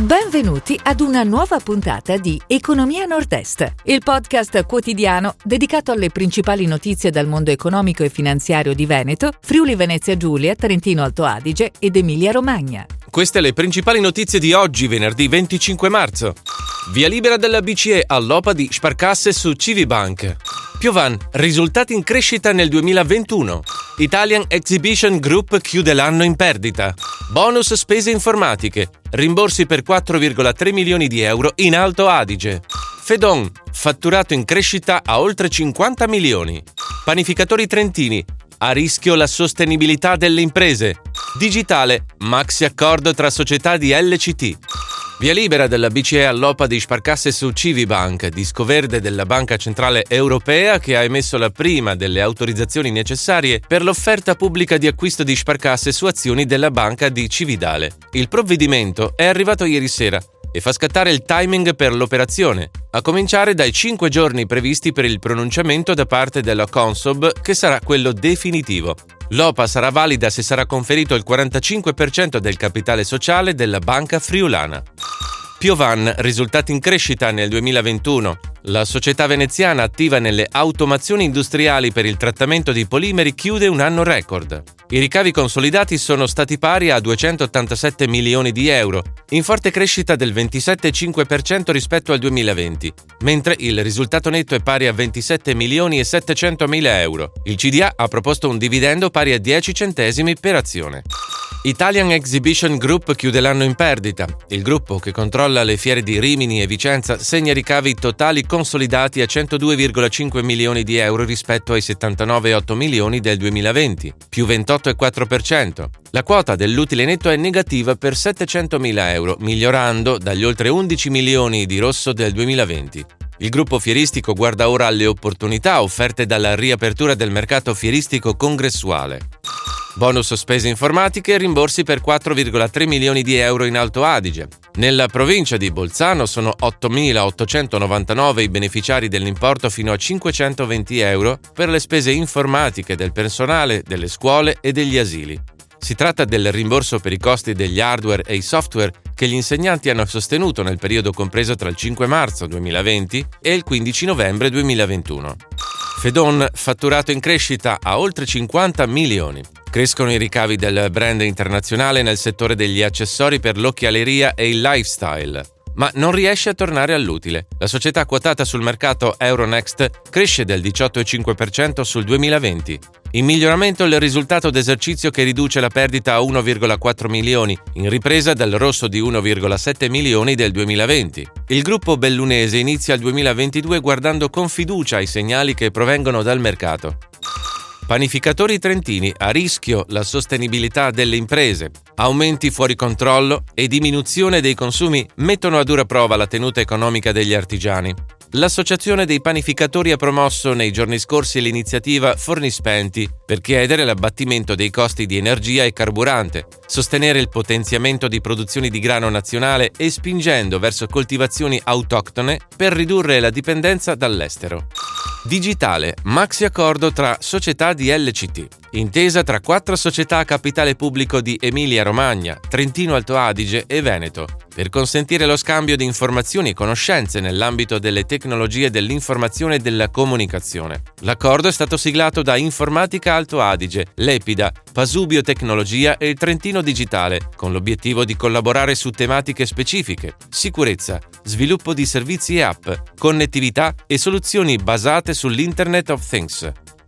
Benvenuti ad una nuova puntata di Economia Nord-Est, il podcast quotidiano dedicato alle principali notizie dal mondo economico e finanziario di Veneto, Friuli Venezia Giulia, Trentino Alto Adige ed Emilia Romagna. Queste le principali notizie di oggi, venerdì 25 marzo. Via libera della BCE all'OPA di Sparcasse su Civibank. Piovan, risultati in crescita nel 2021. Italian Exhibition Group chiude l'anno in perdita. Bonus spese informatiche, rimborsi per 4,3 milioni di euro in Alto Adige. Fedon, fatturato in crescita a oltre 50 milioni. Panificatori Trentini, a rischio la sostenibilità delle imprese. Digitale, maxi accordo tra società di LCT. Via libera della BCE all'OPA di Sparcasse su Civibank, disco verde della Banca Centrale Europea che ha emesso la prima delle autorizzazioni necessarie per l'offerta pubblica di acquisto di Sparcasse su azioni della banca di Cividale. Il provvedimento è arrivato ieri sera e fa scattare il timing per l'operazione, a cominciare dai 5 giorni previsti per il pronunciamento da parte della Consob, che sarà quello definitivo. L'OPA sarà valida se sarà conferito il 45% del capitale sociale della banca friulana. Piovan, risultati in crescita nel 2021. La società veneziana attiva nelle automazioni industriali per il trattamento di polimeri chiude un anno record. I ricavi consolidati sono stati pari a 287 milioni di euro, in forte crescita del 27,5% rispetto al 2020, mentre il risultato netto è pari a 27 milioni e 700 mila euro. Il CDA ha proposto un dividendo pari a 10 centesimi per azione. Italian Exhibition Group chiude l'anno in perdita. Il gruppo, che controlla le fiere di Rimini e Vicenza, segna ricavi totali consolidati a 102,5 milioni di euro rispetto ai 79,8 milioni del 2020, più 28,4%. La quota dell'utile netto è negativa per 700 mila euro, migliorando dagli oltre 11 milioni di rosso del 2020. Il gruppo fieristico guarda ora alle opportunità offerte dalla riapertura del mercato fieristico congressuale. Bonus spese informatiche e rimborsi per 4,3 milioni di euro in Alto Adige. Nella provincia di Bolzano sono 8.899 i beneficiari dell'importo fino a 520 euro per le spese informatiche del personale, delle scuole e degli asili. Si tratta del rimborso per i costi degli hardware e i software che gli insegnanti hanno sostenuto nel periodo compreso tra il 5 marzo 2020 e il 15 novembre 2021. Fedon fatturato in crescita a oltre 50 milioni. Crescono i ricavi del brand internazionale nel settore degli accessori per l'occhialeria e il lifestyle, ma non riesce a tornare all'utile. La società quotata sul mercato Euronext cresce del 18,5% sul 2020. In miglioramento il risultato d'esercizio che riduce la perdita a 1,4 milioni, in ripresa dal rosso di 1,7 milioni del 2020. Il gruppo bellunese inizia il 2022 guardando con fiducia i segnali che provengono dal mercato. Panificatori trentini a rischio la sostenibilità delle imprese. Aumenti fuori controllo e diminuzione dei consumi mettono a dura prova la tenuta economica degli artigiani. L'Associazione dei panificatori ha promosso nei giorni scorsi l'iniziativa Forni Spenti per chiedere l'abbattimento dei costi di energia e carburante, sostenere il potenziamento di produzioni di grano nazionale e spingendo verso coltivazioni autoctone per ridurre la dipendenza dall'estero. Digitale, maxi accordo tra società di LCT. Intesa tra quattro società a capitale pubblico di Emilia-Romagna, Trentino Alto Adige e Veneto, per consentire lo scambio di informazioni e conoscenze nell'ambito delle tecnologie dell'informazione e della comunicazione. L'accordo è stato siglato da Informatica Alto Adige, Lepida, Pasubio Tecnologia e Trentino Digitale, con l'obiettivo di collaborare su tematiche specifiche, sicurezza, sviluppo di servizi e app, connettività e soluzioni basate sull'Internet of Things.